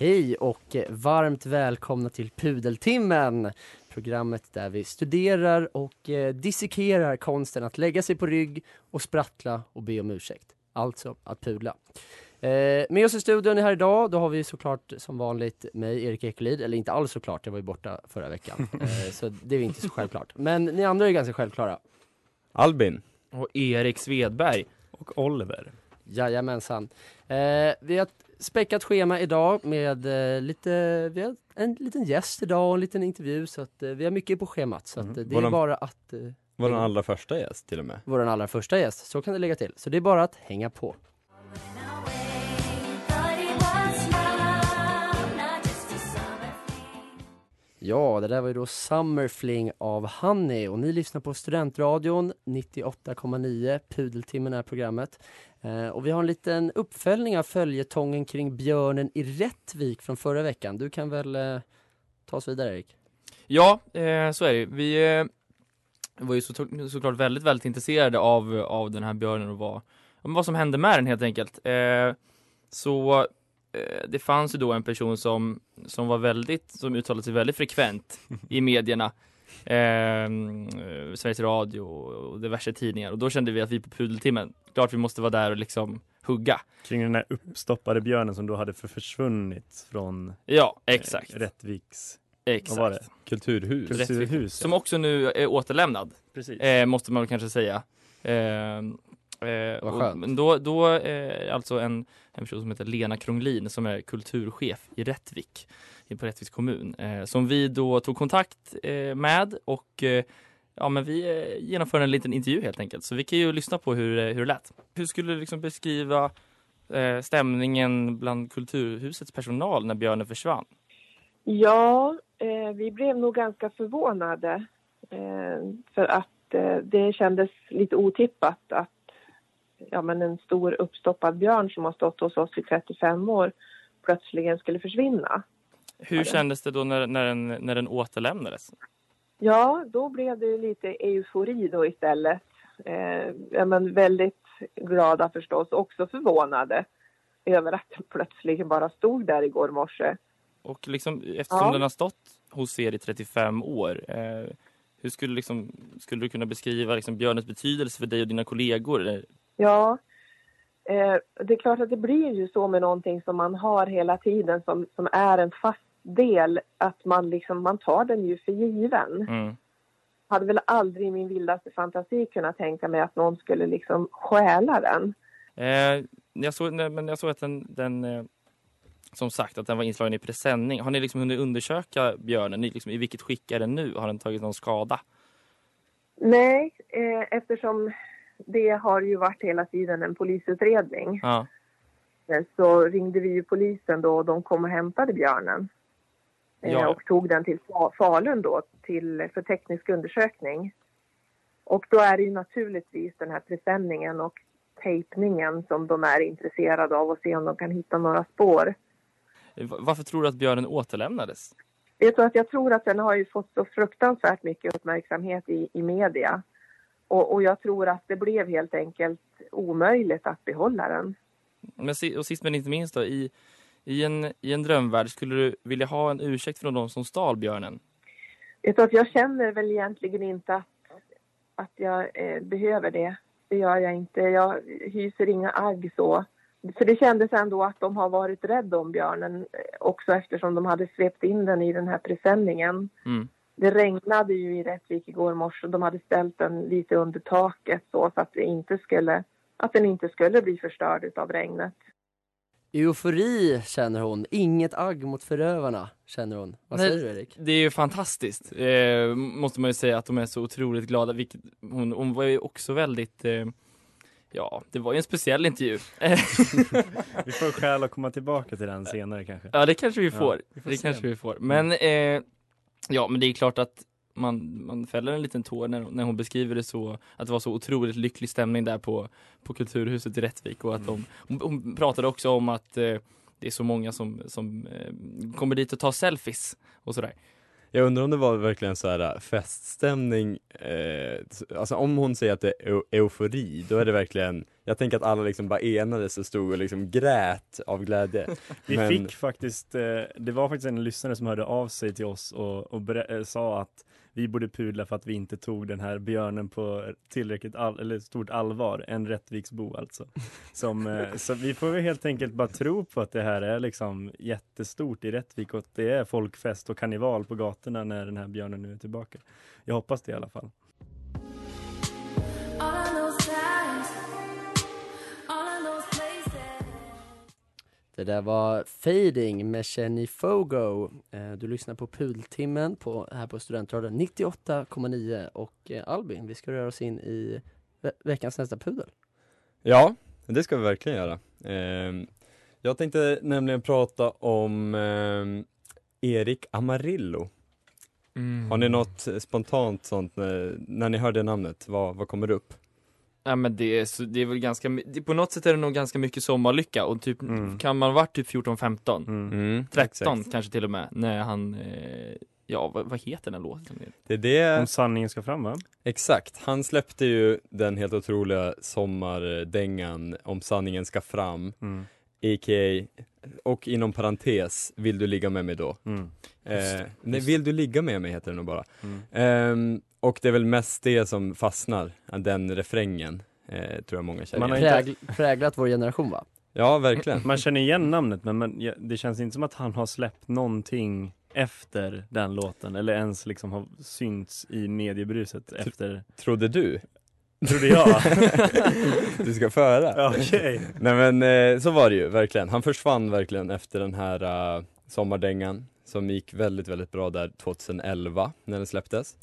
Hej och varmt välkomna till Pudeltimmen! Programmet där vi studerar och eh, dissekerar konsten att lägga sig på rygg och sprattla och be om ursäkt. Alltså att pudla. Eh, med oss i studion här idag, då har vi såklart som vanligt mig, Erik Ekelid, eller inte alls såklart, jag var ju borta förra veckan. Eh, så det är inte så självklart. Men ni andra är ganska självklara. Albin. Och Erik Svedberg. Och Oliver. Jajamensan. Eh, vi har späckat schema idag med eh, lite, vi har en liten gäst idag och en liten intervju så att eh, vi har mycket på schemat så att, eh, det är Våran- bara att eh, den allra första gäst till och med. vår allra första gäst, så kan det lägga till. Så det är bara att hänga på. Ja, det där var ju då Summerfling av Honey och ni lyssnar på Studentradion 98,9, Pudeltimmen är programmet. Eh, och vi har en liten uppföljning av följetongen kring björnen i Rättvik från förra veckan. Du kan väl eh, ta oss vidare Erik? Ja, eh, så är det. Vi eh, var ju så, såklart väldigt, väldigt intresserade av, av den här björnen och vad, vad som hände med den helt enkelt. Eh, så det fanns ju då en person som, som var väldigt, som uttalade sig väldigt frekvent i medierna. Eh, eh, Sveriges Radio och diverse tidningar och då kände vi att vi på Pudeltimmen, klart vi måste vara där och liksom hugga. Kring den här uppstoppade björnen som då hade för försvunnit från Ja, eh, exakt. Rättviks Exakt. vad var det? Kulturhus. kulturhus. Som också nu är återlämnad. Precis. Eh, måste man kanske säga. Eh, eh, Vad och- skönt. men då, då eh, alltså en, en person som heter Lena Kronglin som är kulturchef i Rättvik, på Rättviks kommun, eh, som vi då tog kontakt eh, med och eh, ja, men vi eh, genomförde en liten intervju helt enkelt. Så vi kan ju lyssna på hur, eh, hur det lät. Hur skulle du liksom beskriva eh, stämningen bland Kulturhusets personal när björnen försvann? Ja, eh, vi blev nog ganska förvånade. Eh, för att eh, det kändes lite otippat att ja, men en stor uppstoppad björn som har stått hos oss i 35 år plötsligen skulle försvinna. Hur kändes det då när, när, den, när den återlämnades? Ja, då blev det lite eufori då istället. Eh, ja, men väldigt glada förstås, också förvånade över att den plötsligen bara stod där igår morse. Och liksom, eftersom Ja. den har stått hos er i 35 år, eh, hur skulle, liksom, skulle du kunna beskriva liksom, björnens betydelse för dig och dina kollegor? Ja, eh, det är klart att det blir ju så med någonting som man har hela tiden som, som är en fast del att man liksom, man tar den ju för given. Mm. Hade väl aldrig i min vildaste fantasi kunnat tänka mig att någon skulle liksom stjäla den. Eh, jag, såg, nej, men jag såg att den, den eh, som sagt, att den var inslagen i presenning. Har ni liksom hunnit undersöka björnen? Ni, liksom, I vilket skick är den nu? Har den tagit någon skada? Nej, eh, eftersom det har ju varit hela tiden en polisutredning Ja. eh, så ringde vi ju polisen då och de kom och hämtade björnen. Eh, Ja. Och tog den till Fa- Falun då till, för teknisk undersökning. Och då är det ju naturligtvis den här presenningen och tejpningen som de är intresserade av att se om de kan hitta några spår. Va- Varför tror du att björnen återlämnades? Vet du att jag tror att den har ju fått så fruktansvärt mycket uppmärksamhet i, i media. Och, och jag tror att det blev helt enkelt omöjligt att behålla den. Men, och sist men inte minst då, i, i, en, i en drömvärld, skulle du vilja ha en ursäkt från de som stal björnen? Att jag känner väl egentligen inte att, att jag eh, behöver det. Det gör jag inte. Jag hyser inga agg så. För det kändes ändå att de har varit rädda om björnen eh, också eftersom de hade svept in den i den här presenningen. Mm. Det regnade ju i Rättvik igår morse och de hade ställt den lite under taket så, så att, det inte skulle, att den inte skulle bli förstörd av regnet. Eufori känner hon, inget agg mot förövarna känner hon. Vad Nej, säger du Erik? Det är ju fantastiskt, eh, måste man ju säga att de är så otroligt glada. Vilket, hon, hon var ju också väldigt, eh, ja, det var ju en speciell intervju. Vi får skäl att komma tillbaka till den senare kanske. Ja det kanske vi Ja, får. vi får det se. kanske vi får. Men eh, ja men det är klart att man, man fäller en liten tår när, när hon beskriver det så att det var så otroligt lycklig stämning där på, på Kulturhuset i Rättvik och att de, hon, hon pratade också om att eh, det är så många som, som eh, kommer dit och tar selfies och sådär. Jag undrar om det var verkligen så här äh, feststämning, eh, alltså om hon säger att det är eu- eufori, då är det verkligen, jag tänker att alla liksom bara enades och stod och liksom grät av glädje. Vi Men- fick faktiskt, eh, det var faktiskt en lyssnare som hörde av sig till oss och, och eh, sa att vi borde pudla för att vi inte tog den här björnen på tillräckligt all, eller stort allvar, en Rättviksbo alltså. Som, eh, så vi får väl helt enkelt bara tro på att det här är liksom jättestort i Rättvik och att det är folkfest och karneval på gatorna när den här björnen nu är tillbaka. Jag hoppas det i alla fall. Det där var Fading med Kenny Fogo. Eh, Du lyssnar på Pudeltimmen på, här på Studentradion 98,9 och eh, Albin, vi ska röra oss in i ve- veckans nästa pudel. Ja, det ska vi verkligen göra. Ehm, jag tänkte nämligen prata om ehm, Erik Amarillo. Mm. Har ni något spontant sånt när, när ni hör det namnet? Vad, vad kommer upp? Ja men det är, så, det är väl ganska, det, på något sätt är det nog ganska mycket sommarlycka och typ, Mm. kan man varit typ 14-15? Mm. Mm, 13 exakt. kanske till och med, när han, eh, ja vad, vad heter den låten? Det är det, Om sanningen ska fram va? exakt. Han släppte ju den helt otroliga sommardängan Om sanningen ska fram, Mm. a.k.a. och inom parentes, Vill du ligga med mig då? Mm. Eh, nej, Vill du ligga med mig heter den nog bara. Mm. Ehm, och det är väl mest det som fastnar, den refrängen, eh, tror jag många känner Man har igen. Prägl, präglat vår generation va? Ja, verkligen. Man känner igen namnet men man, ja, det känns inte som att han har släppt någonting efter den låten eller ens liksom har synts i mediebruset efter, Trodde du? trodde jag. Du ska föra? Okej. Nej men eh, så var det ju verkligen. Han försvann verkligen efter den här uh, sommardängan som gick väldigt, väldigt bra där 2011 när den släpptes.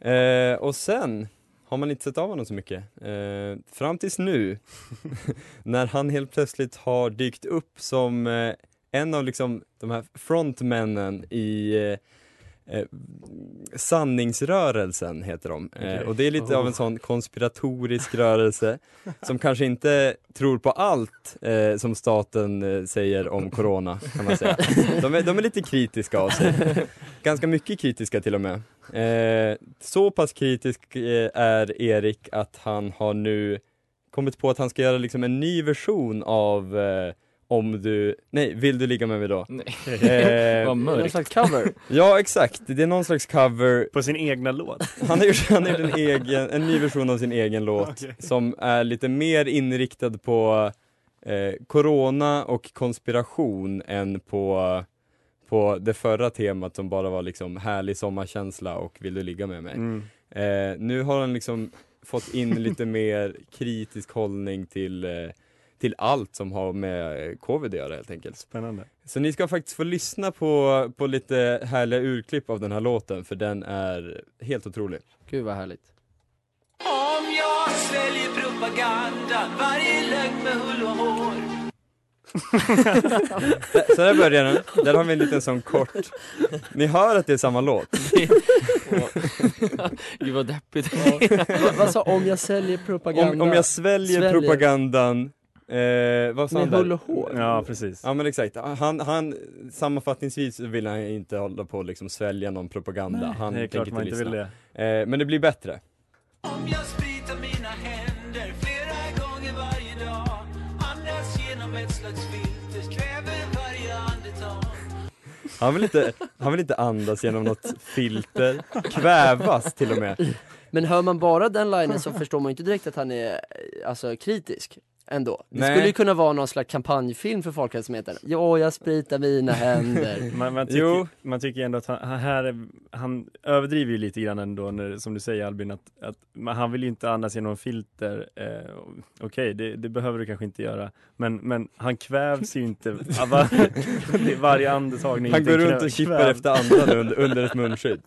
Eh, och sen har man inte sett av honom så mycket. Eh, fram tills nu, när han helt plötsligt har dykt upp som eh, en av liksom de här frontmännen i eh, Sanningsrörelsen heter de. Eh, och det är lite av en sån konspiratorisk rörelse som kanske inte tror på allt eh, som staten eh, säger om corona kan man säga. De är, de är lite kritiska av sig. Ganska mycket kritiska till och med. Eh, så pass kritisk är Erik att han har nu kommit på att han ska göra liksom en ny version av om du, nej, vill du ligga med mig då? Nej. Eh, Vad Någon mörkt. slags cover. ja exakt, det är någon slags cover På sin egna låt. han har gjort, han har gjort en, egen, en ny version av sin egen låt Okej. som är lite mer inriktad på eh, corona och konspiration än på, på det förra temat som bara var liksom härlig sommarkänsla och vill du ligga med mig. Mm. Eh, nu har han liksom fått in lite mer kritisk hållning till, eh, till allt som har med eh, covid att göra helt enkelt. Spännande. Så ni ska faktiskt få lyssna på, på lite härliga urklipp av den här låten för den är helt otrolig. Gud vad härligt. Om jag sväljer propaganda, varje lögn med hull och hår Så där börjar den, där har vi en liten sån kort Ni hör att det är samma låt? Gud vad deppigt. vad, vad sa om jag säljer propaganda? Om, om jag sväljer, Sväljer. propagandan eh, Vad sa Med hull och hår? Ja, precis. Ja men exakt, han, han sammanfattningsvis vill han inte hålla på och liksom svälja någon propaganda. Han det är klart man inte lyssna. vill det. eh, Men det blir bättre. Om jag spritar mina händer flera gånger varje dag Andas genom ett slags filter, kväver varje andetag. Han vill inte, han vill inte andas genom något filter. Kvävas till och med. Men hör man bara den linen så förstår man inte direkt att han är alltså kritisk. Ändå. Det Nej. skulle ju kunna vara någon slags kampanjfilm för Folkhälsomyndigheten. Ja, jag spritar mina händer. Man, man, Jo. tycker, man tycker ändå att han, här, är- han överdriver ju lite grann ändå när, som du säger Albin, att, att man, han vill ju inte andas genom filter. Eh, Okej, det, det behöver du kanske inte göra. Men, men han kvävs ju inte. Ja, va- det är varje andetag. Han går runt och kippar efter andan under, under ett munskydd.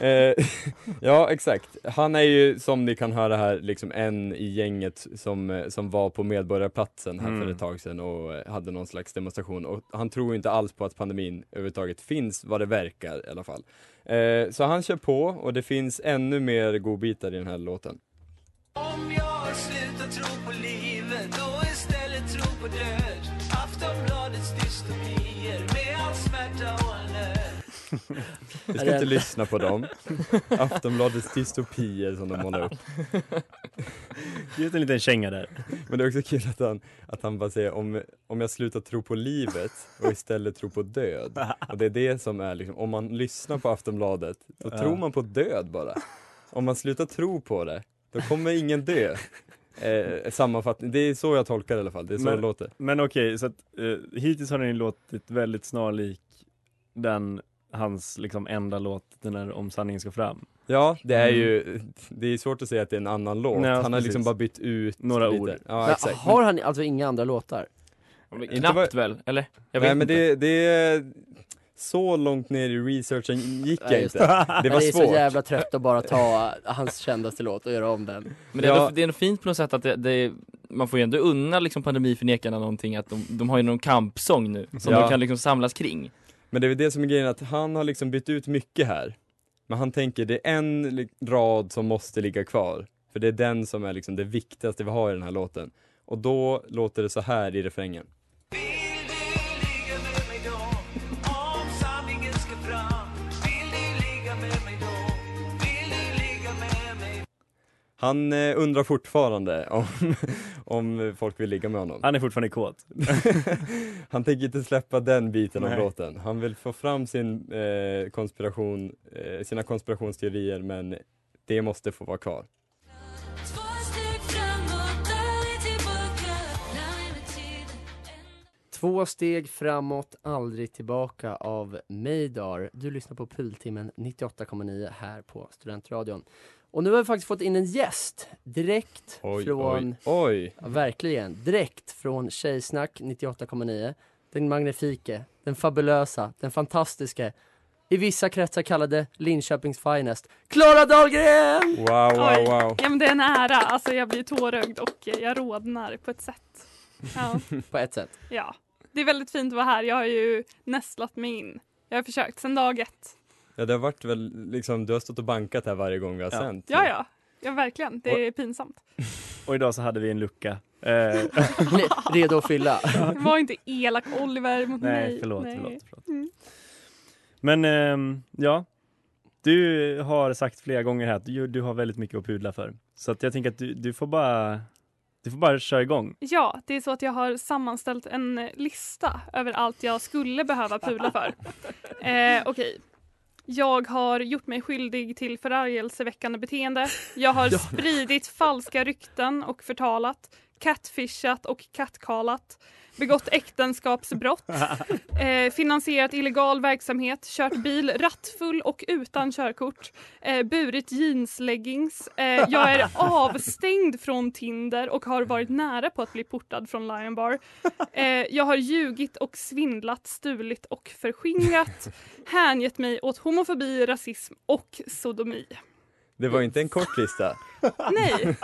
Eh, ja exakt, han är ju som ni kan höra här liksom en i gänget som, eh, som var på Medborgarplatsen här Mm. för ett tag sedan och eh, hade någon slags demonstration och han tror ju inte alls på att pandemin överhuvudtaget finns vad det verkar i alla fall. Eh, så han kör på och det finns ännu mer godbitar i den här låten. Om jag slutar tro på livet och istället tro på död Vi ska inte lyssna på dem. Aftonbladets dystopier som de målar upp. Ut en liten känga där. Men det är också kul att han, att han bara säger om, om jag slutar tro på livet och istället tror på död. Och det är det som är liksom, om man lyssnar på Aftonbladet, då tror man på död bara. Om man slutar tro på det, då kommer ingen dö. Eh, sammanfattning, det är så jag tolkar det i alla fall, det är så Men- det låter. Men okej, så att eh, hittills har den låtit väldigt snarlik den, hans liksom enda låt, den där Om sanningen ska fram. Ja, det är ju, det är svårt att säga att det är en annan låt. Nej, han har precis. liksom bara bytt ut Några lite. ord. Ja, Men exakt. har han alltså inga andra låtar? Inte Knappt väl, eller? Jag Nej vet men inte. det, det är så långt ner i researchen gick Ja, jag inte. Det Men var det är så svårt. jävla trött att bara ta hans kändaste låt och göra om den. Men det är, Ja. ändå, det är ändå fint på något sätt att det, det man får ju ändå unna liksom pandemiförnekarna någonting att de, de har ju någon kampsång nu som Ja. de kan liksom samlas kring. Men det är väl det som är grejen, att han har liksom bytt ut mycket här. Men han tänker, det är en rad som måste ligga kvar. För det är den som är liksom det viktigaste vi har i den här låten. Och då låter det så här i refrängen. Han eh, undrar fortfarande om, om folk vill ligga med honom. Han är fortfarande kåt. Han tänker inte släppa den biten av Nej. låten. Han vill få fram sin eh, konspiration, eh, sina konspirationsteorier men det måste få vara kvar. Två steg framåt, aldrig tillbaka av Meidar. Du lyssnar på Pultimmen 98,9 här på Studentradion. Och nu har vi faktiskt fått in en gäst direkt Oj, från, oj, oj. Ja, verkligen, direkt från Tjejsnack 98,9. Den magnifike, den fabulösa, den fantastiska, i vissa kretsar kallade Linköpings finest, Klara Dahlgren! Wow, wow, Oj. wow. Ja men det är en ära, alltså jag blir tårögd och jag rodnar på ett sätt. Ja, På ett sätt. ja. Det är väldigt fint att vara här, jag har ju nästlat mig in. Jag har försökt sedan dag ett. Ja det har varit väl liksom, du har stått och bankat här varje gång vi har Ja. sänt. Ja, ja. Ja, verkligen. Det är pinsamt. Och idag så hade vi en lucka. Eh, Redo att fylla. Var inte elak Oliver mot mig. nej, förlåt, Nej. förlåt, förlåt. Mm. Men ehm, ja, du har sagt flera gånger här att du, du har väldigt mycket att pudla för. Så att jag tänker att du, du får bara du får bara köra igång. Ja, det är så att jag har sammanställt en eh, lista över allt jag skulle behöva pula för. Eh, Okej. Jag har gjort mig skyldig till förargelseväckande beteende. Jag har spridit falska rykten och förtalat, catfishat och catcallat, begått äktenskapsbrott, eh, finansierat illegal verksamhet, kört bil rattfull och utan körkort, eh, burit jeansleggings. Eh, jag är avstängd från Tinder och har varit nära på att bli portad från Lion Bar. Eh, jag har ljugit och svindlat, stulit och förskingrat, hängett mig åt homofobi, rasism och sodomi. Det var inte en kort lista. Nej,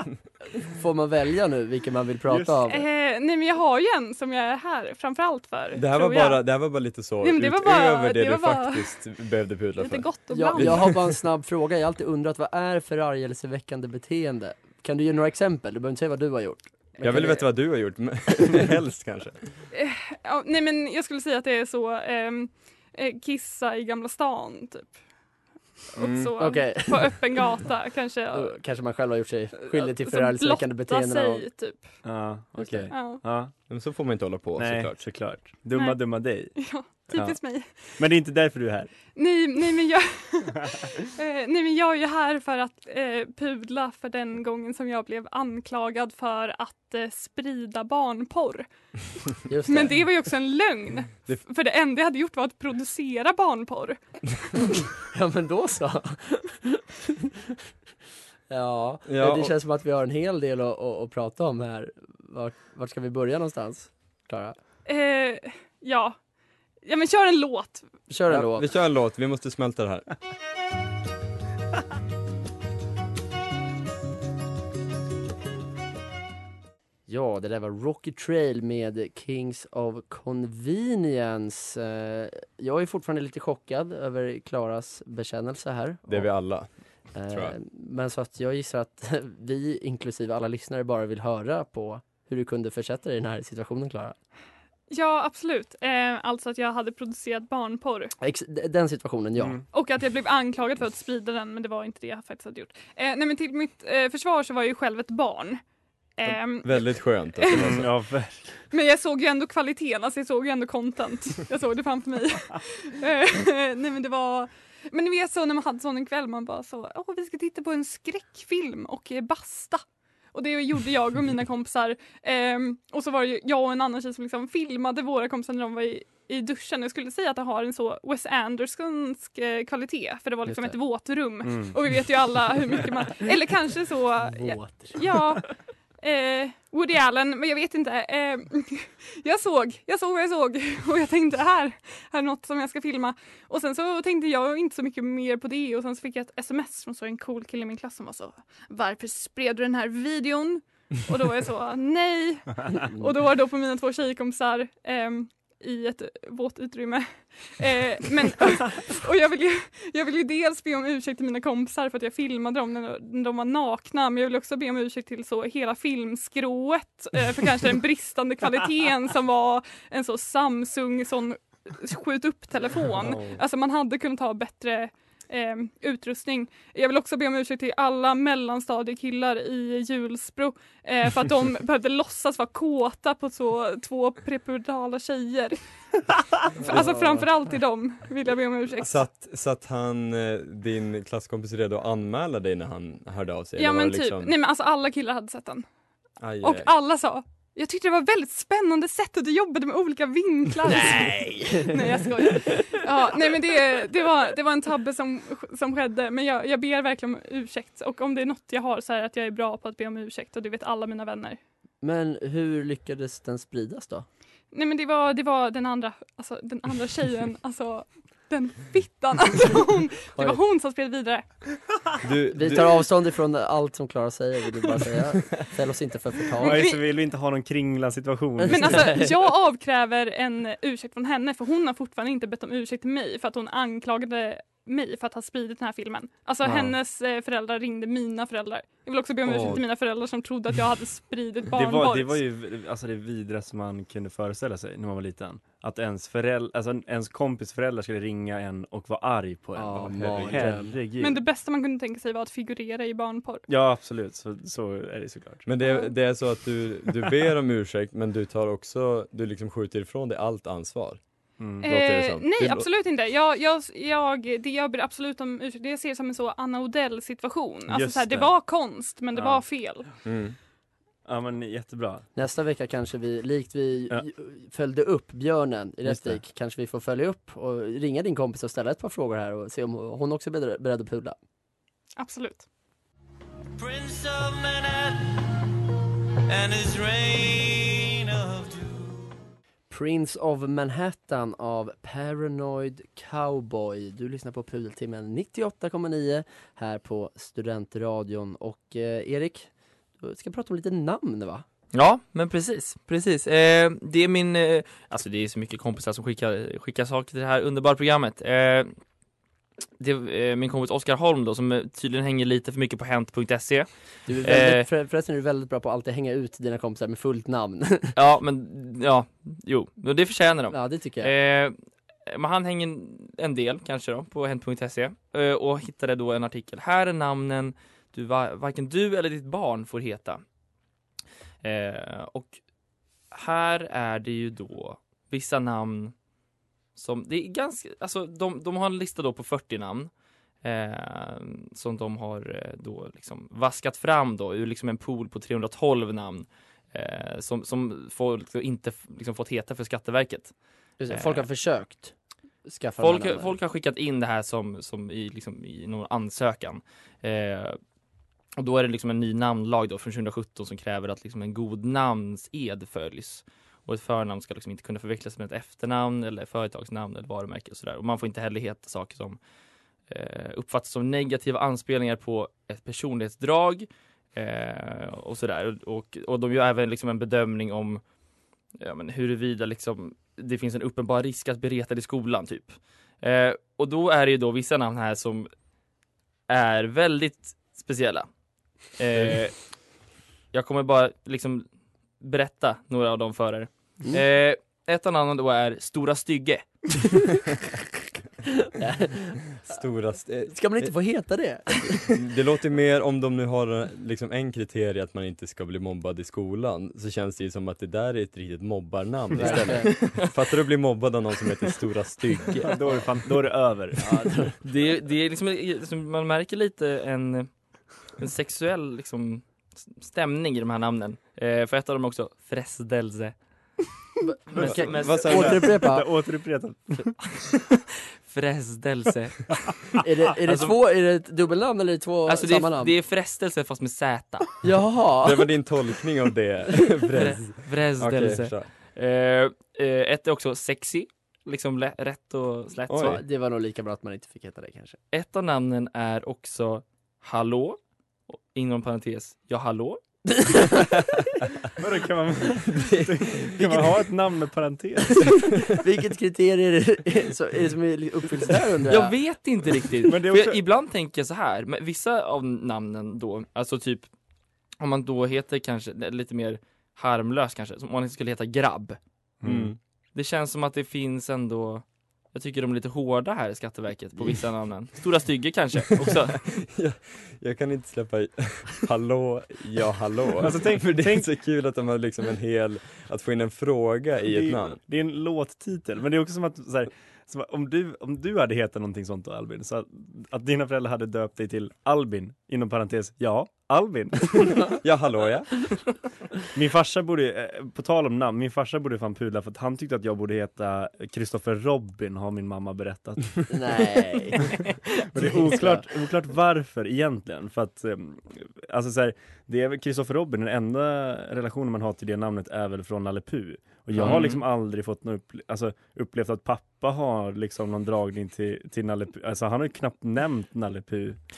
Får man välja nu vilken man vill prata Just. om? eh, nej men jag har ju en som jag är här framförallt för. Det här, var jag. bara, det här var bara lite så Nej, det var utöver bara- det, det du faktiskt behövde pudla Lite för. gott och Jag, jag har bara en snabb fråga, jag har alltid undrat vad är förargelseväckande beteende? Kan du ge några exempel? Du behöver inte säga vad du har gjort. Men Jag vill veta vad du har gjort, men helst kanske. Ja, nej men jag skulle säga att det är så ehm, eh, kissa i Gamla stan typ. Och Mm, så okej. på öppen gata kanske. Då kanske man själv har gjort sig skyldig till förargelseväckande blotta beteenden. sig typ. Ja, okej. Ja. Ja. Men så får man inte hålla på Nej, såklart. såklart. Dumma, Nej. dumma dig. Ja. Typiskt mig. Men det är inte därför du är här. Nej, nej, men jag, eh, nej men jag är ju här för att eh, pudla för den gången som jag blev anklagad för att eh, sprida barnporr. Just Men det var ju också en lögn. Det- För det enda jag hade gjort var att producera barnporr. Ja men då så. ja, Ja, det känns som att vi har en hel del att, att, att prata om här. Vart, vart ska vi börja någonstans? Klara? Eh, ja. Ja, men kör en låt. Kör en Ja, låt. vi kör en låt, vi måste smälta det här. Ja, det där var Rocky Trail med Kings of Convenience. Eh, Jag är fortfarande lite chockad över Klaras bekännelse här. Det är vi alla. Eh, tror jag. Men så att jag gissar att vi, inklusive alla lyssnare, bara vill höra på hur du kunde försätta dig i den här situationen, Klara. Ja, absolut. Eh, alltså att jag hade producerat barnporr. Ex- Den situationen, ja. Mm. Och att jag blev anklagad för att sprida den, men det var inte det jag faktiskt hade gjort. Eh, nej, men till mitt eh, försvar så var jag ju själv ett barn. Ehm, Väldigt skönt att det var så. ja, verkligen. Men jag såg ju ändå kvaliteten, alltså jag såg ju ändå content. Jag såg det framför mig. Eh, Nej men det var, men ni vet så när man hade sån en kväll, man bara så, åh vi ska titta på en skräckfilm och eh, basta. Och det gjorde jag och mina kompisar. Ehm, och så var det ju jag och en annan tjej som liksom filmade våra kompisar när de var i, i duschen. Jag skulle säga att det har en så Wes Andersonsk eh, kvalitet, för det var liksom Just ett det. våtrum. Mm. Och vi vet ju alla hur mycket man, eller kanske så, ja, Våt. Ja, eh, Woody Allen, men jag vet inte. Eh, jag såg, jag såg vad jag såg och jag tänkte här, här är något som jag ska filma. Och sen så tänkte jag inte så mycket mer på det och sen så fick jag ett sms från så en cool kille i min klass som var så Varför spred du den här videon? Och då var jag så nej. Och då var det då på mina två tjejkompisar ehm, i ett våt utrymme. Eh, men, och jag vill, ju, jag vill ju dels be om ursäkt till mina kompisar för att jag filmade dem när, de var nakna men jag vill också be om ursäkt till så hela filmskrået eh, för kanske den bristande kvaliteten som var en så Samsung sån skjut upp-telefon. Alltså man hade kunnat ha bättre eh, utrustning. Jag vill också be om ursäkt till alla mellanstadiekillar i Hjulsbro eh, för att de behövde låtsas vara kåta på så två prepubertala tjejer. alltså framförallt till dem vill jag be om ursäkt. Satt, satt han, eh, din klasskompis redo att anmäla dig när han hörde av sig? Ja men typ, liksom- nej men alltså alla killar hade sett den. Aj, Och alla sa jag tyckte det var väldigt spännande sätt att du jobbade med olika vinklar. Nej! nej jag skojar. Ja, nej men det, det, var, det var en tabbe som, som skedde men jag, jag ber verkligen om ursäkt och om det är något jag har så är det att jag är bra på att be om ursäkt och det vet alla mina vänner. Men hur lyckades den spridas då? Nej men det var, det var den andra, alltså den andra tjejen, alltså den fittan, alltså hon, det var hon som spred vidare. Du, Vi du- tar avstånd ifrån allt som Klara säger, vill du bara säga. Fäll oss inte för förtal. Nej, så vill vi inte ha någon kringla situation. Men alltså jag avkräver en ursäkt från henne för hon har fortfarande inte bett om ursäkt till mig för att hon anklagade mig för att ha spridit den här filmen. Alltså Ja. hennes eh, föräldrar ringde mina föräldrar. Jag vill också be om ursäkt till mina föräldrar som trodde att jag hade spridit det, barnporr. var, det var ju alltså det vidraste man kunde föreställa sig när man var liten. Att ens, föräldrar, alltså ens kompis föräldrar skulle ringa en och vara arg på en. Ja, Åh, mardröm. herregud. Men det bästa man kunde tänka sig var att figurera i barnporr. Ja absolut, så, så är det såklart. Men det, det är så att du, du ber om ursäkt men du tar också, du liksom skjuter ifrån dig allt ansvar. Mm. Eh, nej, absolut inte. Jag, jag, jag, det jag ber absolut om ursäkt, det jag ser som en så Anna Odell situation. Alltså Just så här, det det. var konst, men det Ja. var fel. Mm. Ja men jättebra. Nästa vecka kanske vi, likt vi Ja. följde upp björnen i. Rättvik, kanske vi får följa upp och ringa din kompis och ställa ett par frågor här och se om hon också är beredd att pudla. Absolut. Prince of Manhattan and his reign Prince of Manhattan av Paranoid Cowboy. Du lyssnar på Pudeltimmen 98,9 här på Studentradion och eh, Erik, du ska prata om lite namn va? Ja, men precis, precis. Eh, det är min, eh, alltså det är så mycket kompisar som skickar, skickar saker till det här underbara programmet. Eh, det eh, min kompis Oskar Holm då som eh, tydligen hänger lite för mycket på hent.se. Du är väldigt, Eh. för, förresten är du väldigt bra på att alltid hänga ut dina kompisar med fullt namn. Ja, men ja, jo, det förtjänar de. ja det tycker jag. Eh, men han hänger en del kanske då på hent.se eh, och hittade då en artikel. Här är namnen du, va- varken du eller ditt barn får heta. Eh, och här är det ju då vissa namn som, det är ganska, alltså de, de har en lista då på 40 namn eh, som de har eh, då liksom vaskat fram då ur liksom en pool på 312 namn eh, som, som folk inte liksom fått heta för Skatteverket. Just det, Folk har Eh, försökt skaffa Folk, folk har skickat in det här som, som i, liksom, i någon ansökan. Eh, och då är det liksom en ny namnlag då från 2017 som kräver att liksom en god namnsed följs. Och ett förnamn ska liksom inte kunna förväxlas med ett efternamn eller företagsnamn eller varumärke och sådär. Och man får inte heller heta saker som eh, uppfattas som negativa anspelningar på ett personlighetsdrag eh, och sådär. Och, och de gör även liksom en bedömning om ja, men huruvida liksom det finns en uppenbar risk att bli retad i skolan typ. Eh, och då är det ju då vissa namn här som är väldigt speciella. Eh, jag kommer bara liksom berätta några av dem för er. Eh, ett av namnen då är Stora Stygge. Stora st- Ska man inte få heta det? Det låter mer om de nu har eh, liksom en kriterie att man inte ska bli mobbad i skolan så känns det ju som att det där är ett riktigt mobbarnamn istället. Fattar du att bli mobbad av någon som heter Stora Stygge? då, är det fan, då är det över. Det, det är liksom, liksom, man märker lite en, en sexuell liksom, stämning i de här namnen. Eh, för ett av dem också där? Återupprepa. Återupprepa. Frestelse. Är det, är det Alltså- två, är det ett dubbelnamn eller är det två Alltså det samma är, namn? det är frestelse fast med Z. Jaha. Det var din tolkning av det. Frestelse. Okej, eh, eh, ett är också sexy. Liksom lä- rätt och slätt så. Ja, det var nog lika bra att man inte fick heta det kanske. Ett av namnen är också Hallå. Inom parentes, ja hallå. Vadå, kan man, kan man ha ett namn med parentes? Vilket kriterier är det, så, är det som är uppfylls där undrar jag? Jag vet inte riktigt. Men det är också- jag, ibland tänker jag så här, men vissa av namnen då, alltså typ om man då heter kanske lite mer harmlös kanske, som om man skulle heta grabb. Mm. Det känns som att det finns ändå jag tycker de är lite hårda här i Skatteverket på vissa namnen. Stora stygge kanske också. jag, jag kan inte släppa hallå, ja hallå. Alltså, tänk- För det är tänk- så kul att de har liksom en hel, att få in en fråga i det, ett är- namn. det är en låttitel, men det är också som att så här, att om, du, om du hade hetat någonting sånt då Albin, så att, att dina föräldrar hade döpt dig till Albin, inom parentes, ja, Albin. ja, hallå ja. Min farsa borde, eh, på tal om namn, min farsa borde fan pudla för att han tyckte att jag borde heta Kristoffer Robin har min mamma berättat. Nej. Men det är oklart, oklart varför egentligen, för att eh, alltså så här, det är väl Kristoffer Robin, den enda relationen man har till det namnet är väl från Nalle. Och jag har Mm. liksom aldrig fått någon upple- alltså, upplevt att pappa har liksom någon dragning till, till Nalle. Alltså han har ju knappt nämnt Nalle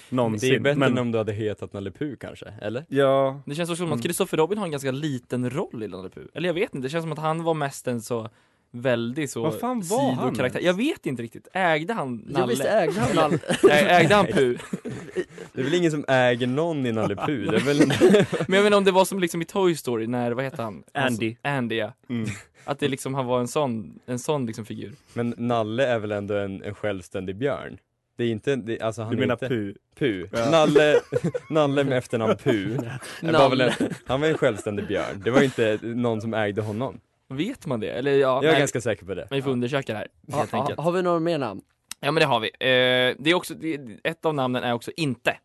någonsin. Det är bättre men, än om du hade hetat Nalle kanske, eller? Ja, Det känns också som Mm. att Kristoffer Robin har en ganska liten roll i Nalle. Eller jag vet inte, det känns som att han var mest en så väldigt så Vad fan var han sidokaraktär. ens? Jag vet inte riktigt. Ägde han Nalle? Jo, visst ägde han Nalle. Ägde han Puh? Det är väl ingen som äger någon i Nalle Puh? Det är väl... Men jag menar om det var som liksom i Toy Story när, vad heter han? Andy. Andy ja. Mm. Att det liksom han var en sån, en sån liksom figur. Men Nalle är väl ändå en, en självständig björn? Det är inte, det, alltså han du menar inte... Puh? Puh. Ja. Nalle, Nalle med efternamn. Det var väl en, Nalle. han var en självständig björn, det var ju inte någon som ägde honom. Vet man det? Eller ja, Jag är nej, ganska säker på det. vi får undersöka det här helt Ha, enkelt. ha, har vi några mer namn? Ja men det har vi. Eh, det är också, det, ett av namnen är också inte.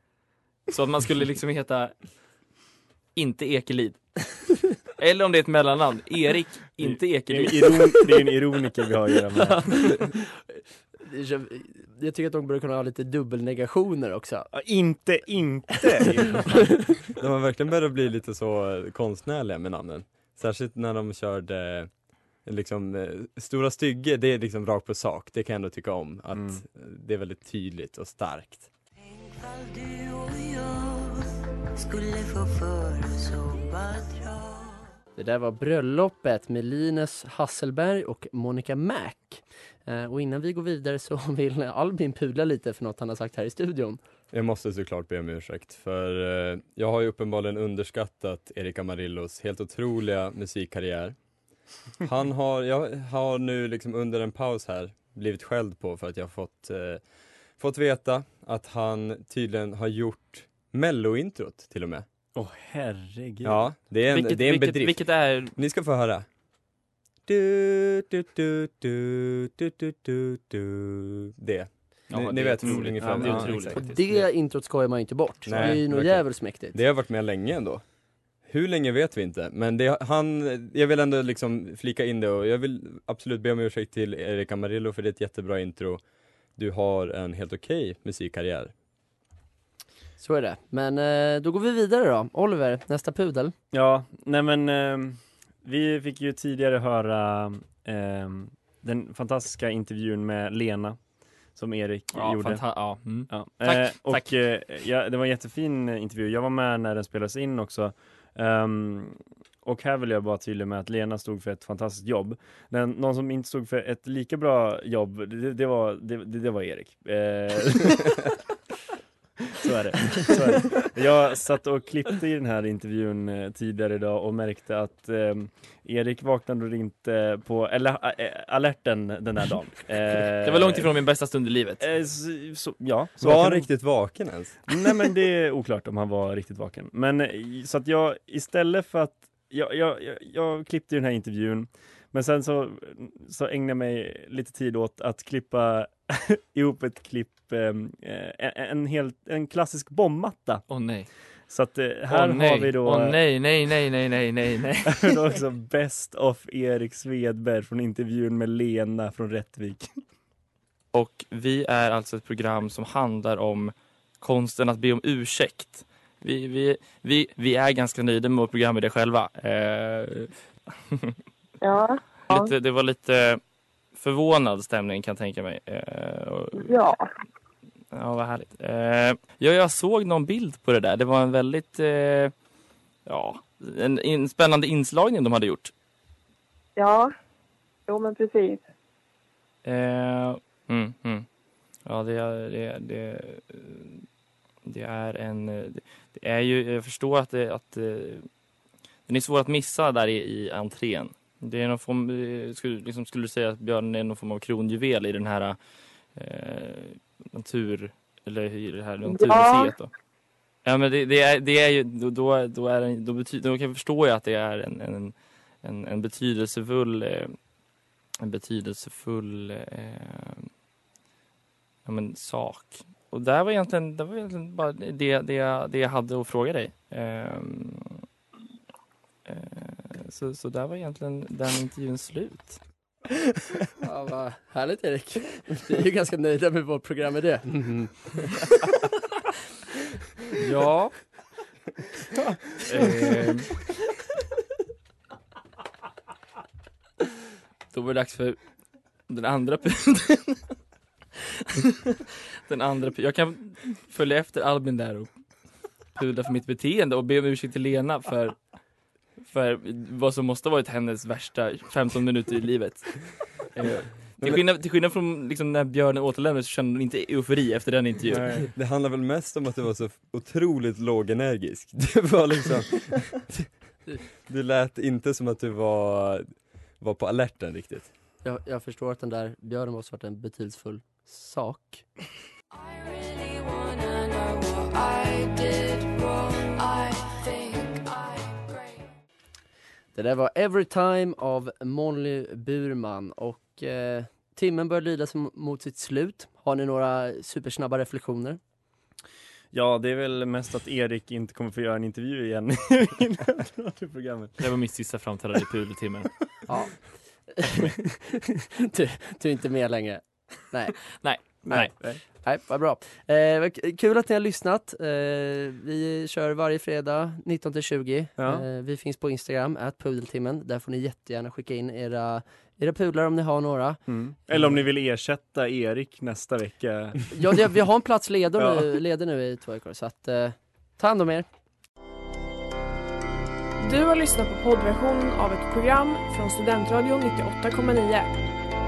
Så att man skulle liksom heta inte Ekelid. Eller om det är ett mellannamn, Erik, inte Det är, Ekelid. en iron, det är en ironiker vi har att göra med. Jag tycker att de borde kunna ha lite dubbelnegationer också. Ja, inte, inte! De har verkligen börjat bli lite så konstnärliga med namnen. Särskilt när de körde liksom eh, Stora Stygge, det är liksom rakt på sak, det kan jag ändå tycka om. Att Mm. det är väldigt tydligt och starkt. Det där var Bröllopet med Linus Hasselberg och Monica Mac. Eh, och innan vi går vidare så vill Albin pudla lite för något han har sagt här i studion. Jag måste såklart be om ursäkt för eh, jag har ju uppenbarligen underskattat Erik Amarillos helt otroliga musikkarriär. Han har, jag har nu liksom under en paus här blivit skälld på för att jag har fått, eh, fått veta att han tydligen har gjort mellointrot till och med. Åh herregud. Ja, det är en, Vilket, det är en vilket, bedrift. vilket är, Ni ska få höra. Du, du, du, du, du, du, du, du. Det. Ja, ni, det ni vet otroligt. ungefär. Ja, det är Ja, otroligt exakt. faktiskt. Det introt skojar man ju inte bort. Nej, det är ju nog verkligen. jävligt mäktigt. Det har varit med länge ändå. Hur länge vet vi inte, men det, han, jag vill ändå liksom flika in det och jag vill absolut be om ursäkt till Erik Amarillo för det är ett jättebra intro. Du har en helt okej musikkarriär. Så är det. Men eh, då går vi vidare då. Oliver, nästa pudel. Ja, nej men ehm, vi fick ju tidigare höra ehm, den fantastiska intervjun med Lena som Erik Ja, gjorde. ja, mm. Ja, Tack, eh, och tack. eh, ja, det var en jättefin intervju. Jag var med när den spelades in också. Ehm, och här vill jag bara tydlig med att Lena stod för ett fantastiskt jobb. Den, någon som inte stod för ett lika bra jobb, det, det, var, det, det var Erik. Eh, Så är, det. Så är det. Jag satt och klippte i den här intervjun eh, tidigare idag och märkte att eh, Erik vaknade inte på eller, äh, alerten den här dagen. Eh, Det var långt ifrån min bästa stund i livet. Eh, så, så, ja, så Var han riktigt vaken ens? Nej men det är oklart om han var riktigt vaken. Men eh, så att jag istället för att jag, jag, jag, jag klippte den här intervjun men sen så, så ägnade jag mig lite tid åt att klippa ihop ett klipp, eh, en, en, helt, en klassisk bombmatta. Åh nej. Så att eh, här nej. har vi då Åh nej, nej, nej, nej, nej, nej, nej. vi då också Best of Erik Svedberg från intervjun med Lena från Rättvik. Och vi är alltså ett program som handlar om konsten att be om ursäkt. Vi, vi, vi, vi är ganska nöjda med vårt program i det själva. Eh, Ja. lite, det var lite förvånad stämning kan jag tänka mig. Eh, Ja. Ja, vad härligt. Eh, ja, jag såg någon bild på det där. Det var en väldigt, eh, ja, en, en spännande inslagning de hade gjort. Ja. Jo, men precis. Eh, mm, mm. Ja, det är, det, det, det är en... Det är ju, jag förstår att, det, att eh, den är svår att missa där i, i entrén. Det är någon form, skulle, liksom skulle du säga att björnen är någon form av kronjuvel i den här eh, natur... Eller i det här naturmuseet då? Ja men det, det, är, det är ju, då, då, då, är det, då, betyder, då kan jag förstå att det är en, en, en, en betydelsefull eh, en betydelsefull eh, ja, men, sak. Och där var egentligen, det var egentligen bara det, det, jag- det jag hade att fråga dig. Ehm, eh, så, så där var egentligen den intervjun slut. Ja, vad härligt Erik. Vi är ju ganska nöjda med vårt program med det. Mhm. Ja. Ehm. Då var det dags för den andra pudeln. den andra Jag kan följa efter Albin där och pudla för mitt beteende och be om ursäkt till Lena för, för vad som måste ha varit hennes värsta 15 minuter i livet. Eh, till, skillnad, till skillnad från liksom när björnen återlämnades så kände hon inte eufori efter den intervjun. Nej, det handlar väl mest om att du var så otroligt lågenergisk. Det var liksom, du lät inte som att du var, var på alerten riktigt. Jag, jag förstår att den där björnen måste varit en betydelsefull sak. Det där var Every Time av Molly Burman och eh, timmen börjar lida sig mot sitt slut. Har ni några supersnabba reflektioner? Ja, det är väl mest att Erik inte kommer få göra en intervju igen i programmet. Det var mitt sista framträdande i pudeltimmen. Ja. du, du är inte med längre? Nej. Nej. Nej. Nej, vad bra. Eh, kul att ni har lyssnat. Eh, vi kör varje fredag 19-20. Ja. Eh, vi finns på Instagram, at pudeltimmen. Där får ni jättegärna skicka in era, era pudlar om ni har några. Mm. Eller om ni vill ersätta Erik nästa vecka. Ja, det, vi har en plats ledig Ja. nu, ledig nu i två veckor, så att eh, ta hand om er. Du har lyssnat på poddversionen av ett program från Studentradion 98,9.